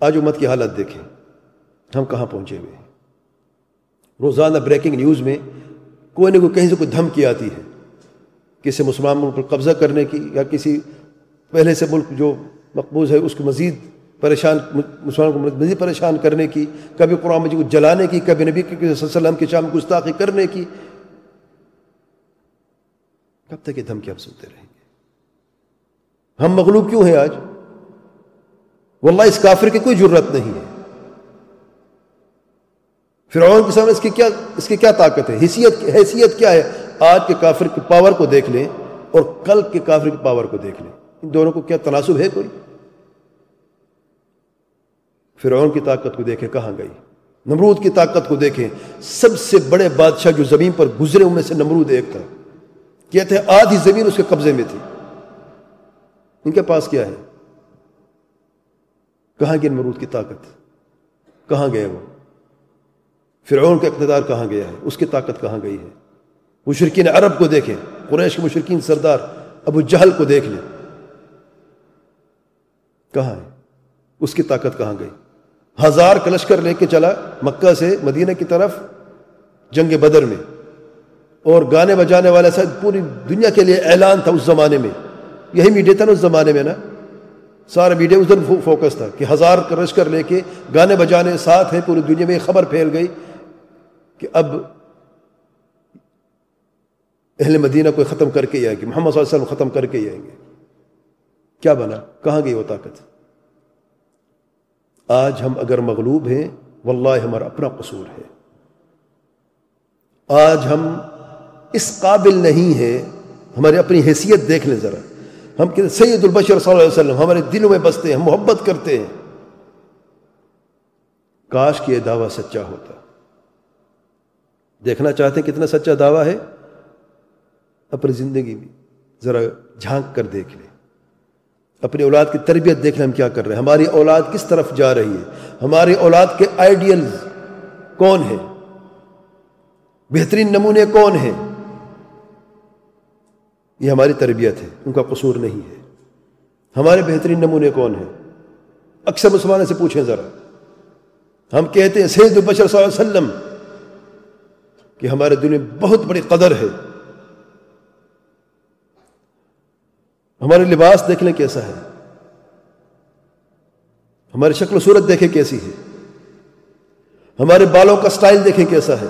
آج امت کی حالت دیکھیں۔ ہم کہاں پہنچے ہوئے ہیں؟ روزانہ بریکنگ نیوز میں کوئی نہ کوئی کہیں سے کوئی دھمکی آتی ہے۔ کسی مسلمان ملک پر قبضہ کرنے کی یا کسی پہلے سے ملک جو مقبوض ہے، اس کو مزید پریشان، مسلمان کو مزید پریشان کرنے کی، کبھی قرآن مجید کو جلانے کی، کبھی نبی صلی اللہ علیہ وسلم کی شام گستاخی کرنے کی۔ کب تک یہ دھمکی ہم سنتے رہیں گے؟ ہم مغلوب کیوں ہیں آج؟ واللہ اس کافر کی کوئی ضرورت نہیں ہے۔ فرعون کے سامنے اس کی کیا، اس کی کیا طاقت ہے؟ حیثیت حیثیت کیا ہے؟ آج کے کافر کی پاور کو دیکھ لیں اور کل کے کافر کی پاور کو دیکھ لیں۔ ان دونوں کو کیا تناسب ہے کوئی؟ فرعون کی طاقت کو دیکھیں کہاں گئی؟ نمرود کی طاقت کو دیکھیں۔ سب سے بڑے بادشاہ جو زمین پر گزرے، ان میں سے نمرود ایک تھا۔ کہتے ہیں آدھی زمین اس کے قبضے میں تھی۔ ان کے پاس کیا ہے؟ کہاں گئی نمرود کی طاقت؟ کہاں گئے وہ؟ فرعون کا اقتدار کہاں گیا ہے؟ اس کی طاقت کہاں گئی ہے؟ مشرقین عرب کو دیکھیں، قریش کے مشرقین سردار ابو جہل کو دیکھ لیں۔ کہاں ہے؟ اس کی طاقت کہاں گئی؟ ہزار کلشکر لے کے چلا مکہ سے مدینہ کی طرف، جنگ بدر میں۔ اور گانے بجانے والے ساتھ پوری دنیا کے لیے اعلان تھا اس زمانے میں۔ یہی میڈیا تھا نا اس زمانے میں نا؟ سارا میڈیا ادھر فوکس تھا کہ ہزار کلشکر لے کے گانے بجانے ساتھ ہیں پوری دنیا میں خبر پھیل گئی کہ اب اہل مدینہ کو ختم کر کے ہی آئیں گے، محمد صلی اللہ علیہ وسلم ختم کر کے ہی آئیں گے۔ کیا بنا؟ کہاں گئی وہ طاقت؟ آج ہم اگر مغلوب ہیں، واللہ ہمارا اپنا قصور ہے۔ آج ہم اس قابل نہیں ہے ہماری اپنی حیثیت دیکھ لیں ذرا۔ ہم کہ سید البشر صلی اللہ علیہ وسلم، ہمارے دلوں میں بستے ہیں، ہم محبت کرتے ہیں۔ کاش کی یہ دعویٰ سچا ہوتا۔ دیکھنا چاہتے ہیں کتنا سچا دعویٰ ہے۔ اپنی زندگی میں ذرا جھانک کر دیکھ لیں۔ اپنی اولاد کی تربیت دیکھ لیں ہم کیا کر رہے ہیں۔ ہماری اولاد کس طرف جا رہی ہے؟ ہماری اولاد کے آئیڈیل کون ہیں؟ بہترین نمونے کون ہیں؟ یہ ہماری تربیت ہے، ان کا قصور نہیں ہے۔ ہمارے بہترین نمونے کون ہیں؟ اکثر مسلمانوں سے پوچھیں ذرا۔ ہم کہتے ہیں، سید البشر صلی اللہ علیہ وسلم، کہ ہمارے دنیا بہت بڑی قدر ہے۔ ہمارے لباس دیکھ لیں کیسا ہے۔ ہماری شکل و صورت دیکھیں کیسی ہے۔ ہمارے بالوں کا سٹائل دیکھیں کیسا ہے۔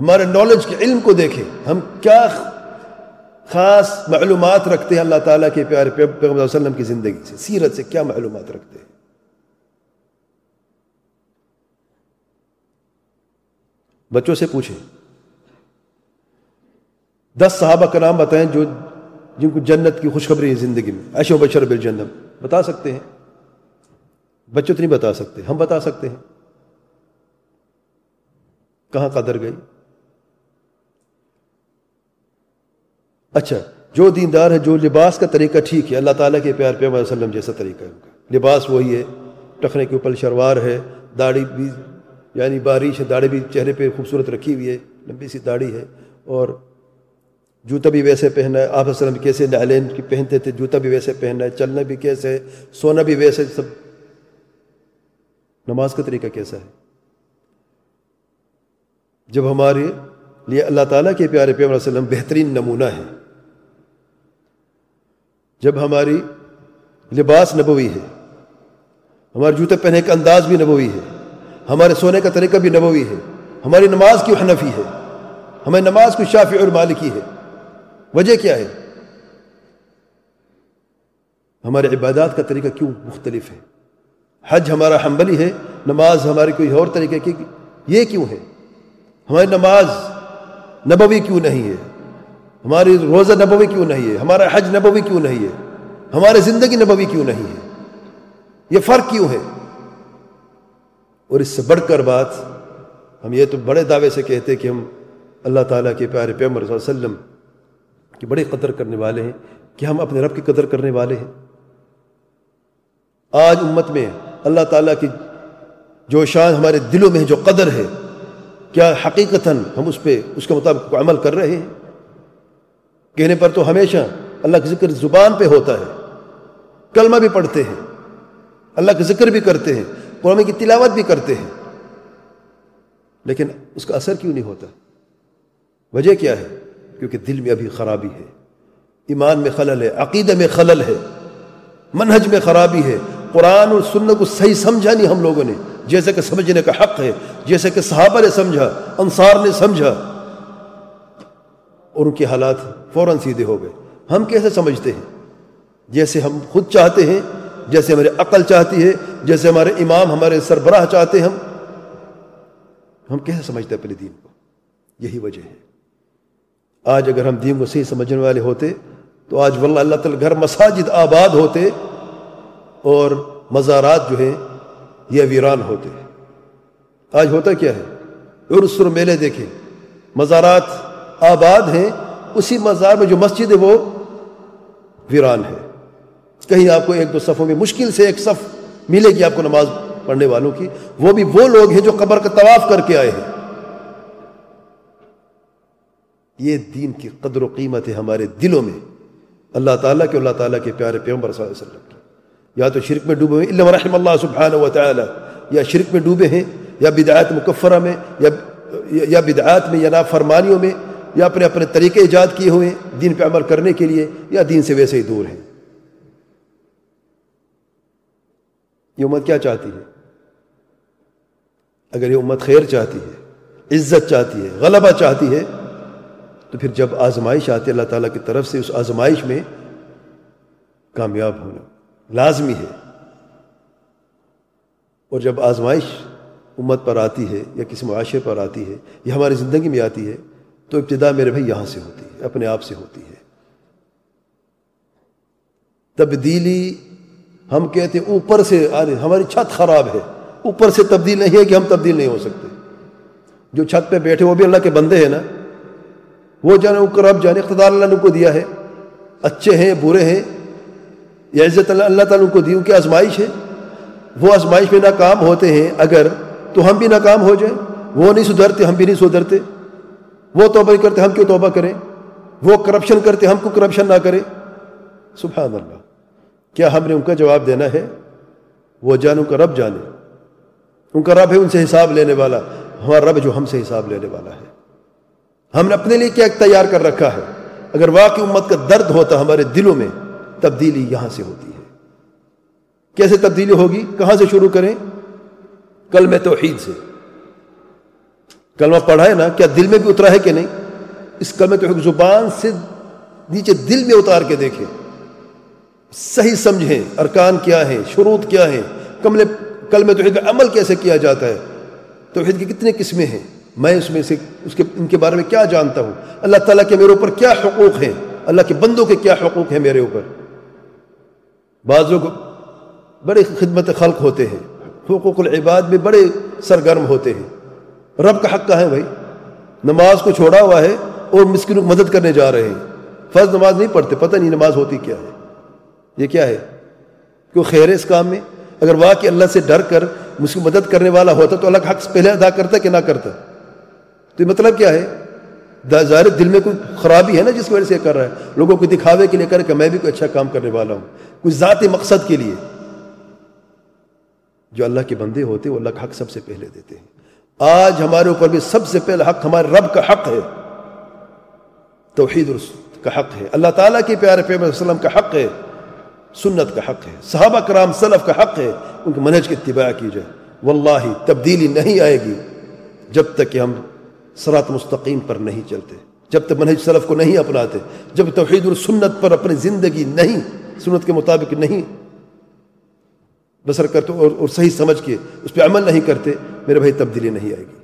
ہمارے نالج کے علم کو دیکھیں۔ ہم کیا خاص معلومات رکھتے ہیں اللہ تعالیٰ کے پیارے پیغمبر علیہ وسلم کی زندگی سے۔ سیرت سے کیا معلومات رکھتے ہیں؟ بچوں سے پوچھیں۔ دس صحابہ کا نام بتائیں جو جن کو جنت کی خوشخبری ہے زندگی میں۔ ایشو بشر بل جنم بتا سکتے ہیں؟ بچوں تو نہیں بتا سکتے، ہم بتا سکتے ہیں۔ کہاں قدر گئی؟ اچھا جو دیندار ہے، جو لباس کا طریقہ ٹھیک ہے، اللہ تعالیٰ کے پیار پہ وسلم جیسا طریقہ ہے ان کا۔ لباس وہی ہے، ٹخنے کے اوپر شلوار ہے، داڑھی بھی یعنی بارش ہے، داڑھی بھی چہرے پہ خوبصورت رکھی ہوئی ہے، لمبی سی داڑھی ہے۔ اور جوتا بھی ویسے پہننا ہے، آپ وسلم کیسے نالین کی پہنتے تھے، جوتا بھی ویسے پہننا ہے، چلنا بھی کیسے سونا بھی ویسے، سب۔ نماز کا طریقہ کیسا ہے؟ جب ہمارے لیے اللہ تعالیٰ کے پیارے پیغمبر وسلم بہترین نمونہ ہے جب ہماری لباس نبوی ہے، ہمارے جوتے پہنے کا انداز بھی نبوی ہے، ہمارے سونے کا طریقہ بھی نبوی ہے، ہماری نماز کی حنفی ہے؟ ہماری نماز کی شافی اور مالکی ہے۔ وجہ کیا ہے؟ ہمارے عبادات کا طریقہ کیوں مختلف ہے؟ حج ہمارا حنبلی ہے، نماز ہماری کوئی اور طریقے کی، یہ کیوں ہے؟ ہماری نماز نبوی کیوں نہیں ہے؟ ہماری روزہ نبوی کیوں نہیں ہے؟ ہمارا حج نبوی کیوں نہیں ہے؟ ہماری زندگی نبوی کیوں نہیں ہے؟ یہ فرق کیوں ہے؟ اور اس سے بڑھ کر بات، ہم یہ تو بڑے دعوے سے کہتے کہ ہم اللہ تعالیٰ کے پیارے پیمر صلی اللہ علیہ وسلم کی بڑی قدر کرنے والے ہیں، کہ ہم اپنے رب کی قدر کرنے والے ہیں۔ آج امت میں اللہ تعالیٰ کی جو شان ہمارے دلوں میں جو قدر ہے، کیا حقیقتاً ہم اس پہ، اس کے مطابق عمل کر رہے ہیں؟ کہنے پر تو ہمیشہ اللہ کا ذکر زبان پہ ہوتا ہے۔ کلمہ بھی پڑھتے ہیں۔ اللہ کا ذکر بھی کرتے ہیں۔ قرآن کی تلاوت بھی کرتے ہیں۔ لیکن اس کا اثر کیوں نہیں ہوتا؟ وجہ کیا ہے؟ کیونکہ دل میں ابھی خرابی ہے۔ ایمان میں خلل ہے۔ عقیدہ میں خلل ہے۔ منہج میں خرابی ہے۔ قرآن اور سنت کو صحیح سمجھا نہیں ہم لوگوں نے۔ جیسے کہ سمجھنے کا حق ہے۔ جیسے کہ صحابہ نے سمجھا، انصار نے سمجھا۔ اور ان کے حالات فوراً سیدھے ہو گئے۔ ہم کیسے سمجھتے ہیں؟ جیسے ہم خود چاہتے ہیں، جیسے ہمارے عقل چاہتی ہے، جیسے ہمارے امام، ہمارے سربراہ چاہتے ہیں ہم۔ ہم کیسے سمجھتے ہیں اپنے دین کو؟ یہی وجہ ہے۔ آج اگر ہم دین کو صحیح سمجھنے والے ہوتے، تو آج واللہ اللہ تعالی گھر مساجد آباد ہوتے اور مزارات جو ہیں، یہ ویران ہوتے۔ آج ہوتا کیا ہے؟ عرصر میلے دیکھیں۔ مزارات آباد ہیں اسی مزار میں جو مسجد ہے وہ ویران ہے۔ کہیں آپ کو ایک دو صفوں میں مشکل سے ایک صف ملے گی آپ کو نماز پڑھنے والوں کی، وہ بھی وہ لوگ ہیں جو قبر کا طواف کر کے آئے ہیں۔ یہ دین کی قدر و قیمت ہے ہمارے دلوں میں۔ اللہ تعالیٰ کے اللہ تعالیٰ کے پیارے پیغمبر صلی اللہ علیہ وسلم کی۔ یا تو شرک میں ڈوبے ہوئے رحم اللہ سبحانہ و تعالی یا شرک میں ڈوبے ہیں، یا بدعات مکفرہ میں یا بدعات میں، یا نافرمانیوں میں یا اپنے اپنے طریقے ایجاد کیے ہوئے دین پہ عمل کرنے کے لیے یا دین سے ویسے ہی دور ہیں۔ یہ امت کیا چاہتی ہے؟ اگر یہ امت خیر چاہتی ہے، عزت چاہتی ہے، غلبہ چاہتی ہے، تو پھر جب آزمائش آتی ہے، اللہ تعالیٰ کی طرف سے اس آزمائش میں کامیاب ہونا لازمی ہے۔ اور جب آزمائش امت پر آتی ہے یا کسی معاشرے پر آتی ہے یا ہماری زندگی میں آتی ہے تو ابتدا میرے بھائی یہاں سے ہوتی ہے، اپنے آپ سے ہوتی ہے۔ تبدیلی ہم کہتے ہیں، اوپر سے ہماری چھت خراب ہے۔ اوپر سے تبدیل نہیں ہے کہ ہم تبدیل نہیں ہو سکتے۔ جو چھت پہ بیٹھے وہ بھی اللہ کے بندے ہیں نا۔ وہ جانے اوپر اب جانے، اقتدار اللہ نے کو دیا ہے۔ اچھے ہیں، برے ہیں۔ یا عزت اللہ اللہ تعالیٰ کو دی کہ آزمائش ہے۔ وہ آزمائش میں ناکام ہوتے ہیں۔ اگر تو ہم بھی ناکام ہو جائیں، وہ نہیں سدھرتے، ہم بھی نہیں سدھرتے۔ وہ توبہ کرتے ہم کیوں توبہ کریں؟ وہ کرپشن کرتے ہم کو کرپشن نہ کریں؟ سبحان اللہ کیا ہم نے ان کا جواب دینا ہے؟ وہ جان ان کا رب جانے۔ ان کا رب ہے ان سے حساب لینے والا۔ ہمارا رب جو ہم سے حساب لینے والا ہے۔ ہم نے اپنے لیے کیا تیار کر رکھا ہے؟ اگر واقعی امت کا درد ہوتا ہمارے دلوں میں، تبدیلی یہاں سے ہوتی ہے۔ کیسے تبدیلی ہوگی؟ کہاں سے شروع کریں؟ کل میں توحید سے۔ کلمہ پڑھا ہے نا، کیا دل میں بھی اترا ہے کہ نہیں؟ اس کلمہ تو زبان سے نیچے دل میں اتار کے دیکھیں۔ صحیح سمجھیں، ارکان کیا ہیں، شروط کیا ہیں۔ کمل کلمہ توحید میں عمل کیسے کیا جاتا ہے؟ توحید کی کتنے قسمیں ہیں۔ میں اس میں سے، اس کے، ان کے بارے میں کیا جانتا ہوں؟ اللہ تعالیٰ کے میرے اوپر کیا حقوق ہیں؟ اللہ کے بندوں کے کیا حقوق ہیں میرے اوپر؟ بعض لوگ بڑے خدمت خلق ہوتے ہیں۔ حقوق العباد میں بڑے سرگرم ہوتے ہیں۔ رب کا حق کہاں ہے بھائی۔ نماز کو چھوڑا ہوا ہے اور مسکن کو مدد کرنے جا رہے ہیں۔ فرض نماز نہیں پڑھتے، پتہ نہیں نماز ہوتی کیا ہے۔ یہ کیا ہے؟ کیوں خیر ہے اس کام میں؟ اگر واقعی اللہ سے ڈر کر مجھ کی مدد کرنے والا ہوتا تو اللہ کا حق پہلے ادا کرتا کہ نہ کرتا؟ تو یہ مطلب کیا ہے؟ ظاہر دل میں کوئی خرابی ہے نا جس کی وجہ سے کر رہا ہے۔ لوگوں کو دکھاوے کے لیے کر کہ میں بھی کوئی اچھا کام کرنے والا ہوں۔ کوئی ذاتی مقصد کے لیے۔ جو اللہ کے بندے ہوتے وہ اللہ کا حق سب سے پہلے دیتے ہیں۔ آج ہمارے اوپر بھی سب سے پہلا حق ہمارے رب کا حق ہے۔ توحید کا حق ہے۔ اللہ تعالیٰ کے پیارے پیغمبر وسلم کا حق ہے۔ سنت کا حق ہے۔ صحابہ کرام، سلف کا حق ہے۔ ان کے منہج کی اتباع کی جائے۔ واللہ تبدیلی نہیں آئے گی جب تک کہ ہم سرات مستقیم پر نہیں چلتے۔ جب تک منہج سلف کو نہیں اپناتے۔ جب توحید السنت پر اپنی زندگی نہیں، سنت کے مطابق نہیں۔ بسر کرتے اور صحیح سمجھ کے اس پہ عمل نہیں کرتے۔ میرے بھائی، تبدیلی نہیں آئے گی۔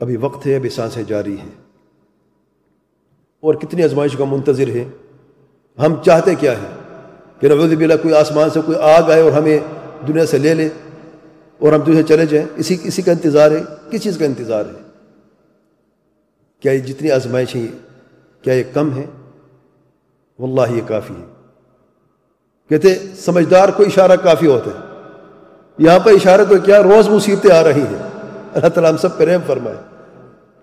ابھی وقت ہے، ابھی سانسیں جاری ہیں۔ اور کتنی ازمائش کا منتظر ہے ہم چاہتے کیا ہے کہ نوز بلا کوئی آسمان سے کوئی آگ آئے اور ہمیں دنیا سے لے لے اور ہم دنیا چلے جائیں۔ اسی اسی کا انتظار ہے۔ کس چیز کا انتظار ہے؟ کیا یہ جتنی آزمائش ہیں، کیا یہ کم ہے واللہ یہ کافی ہے کہتے سمجھدار کو اشارہ کافی ہوتا ہے۔ یہاں پر اشارہ تو کیا روز مصیبتیں آ رہی ہیں۔ اللہ تعالیٰ ہم سب پہ رحم فرمائے۔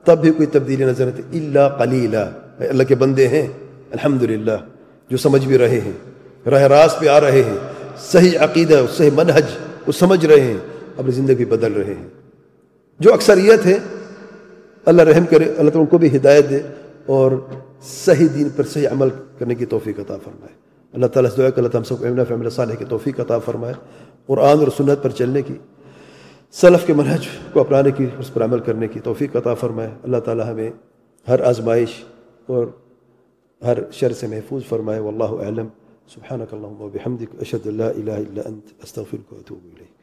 تب بھی کوئی تبدیلی نظر نہیں اللہ قلیلہ اللہ کے بندے ہیں۔ الحمدللہ۔ جو سمجھ بھی رہے ہیں۔ راہ راست پہ آ رہے ہیں۔ صحیح عقیدہ صحیح منہج وہ سمجھ رہے ہیں۔ اپنی زندگی بدل رہے ہیں۔ جو اکثریت ہے، اللہ رحم کرے، اللہ تعالیٰ ان کو بھی ہدایت دے اور صحیح دین پر صحیح عمل کرنے کی توفیق عطا فرمائے۔ اللہ تعالیٰ سے دعا کہ اللہ تعالیٰ ہم سب کو فیمل صالح کی توفیق عطا فرمائے۔ قرآن اور سنت پر چلنے کی، سلف کے منہج کو اپنانے کی، اس پر عمل کرنے کی توفیق عطا فرمائے۔ اللہ تعالیٰ ہمیں ہر آزمائش اور ہر شر سے محفوظ فرمائے۔ واللہ اعلم۔ سبحانک اللہم و بحمدک، اشہد اللہ الہ الا انت، استغفرک و اتوب الیک۔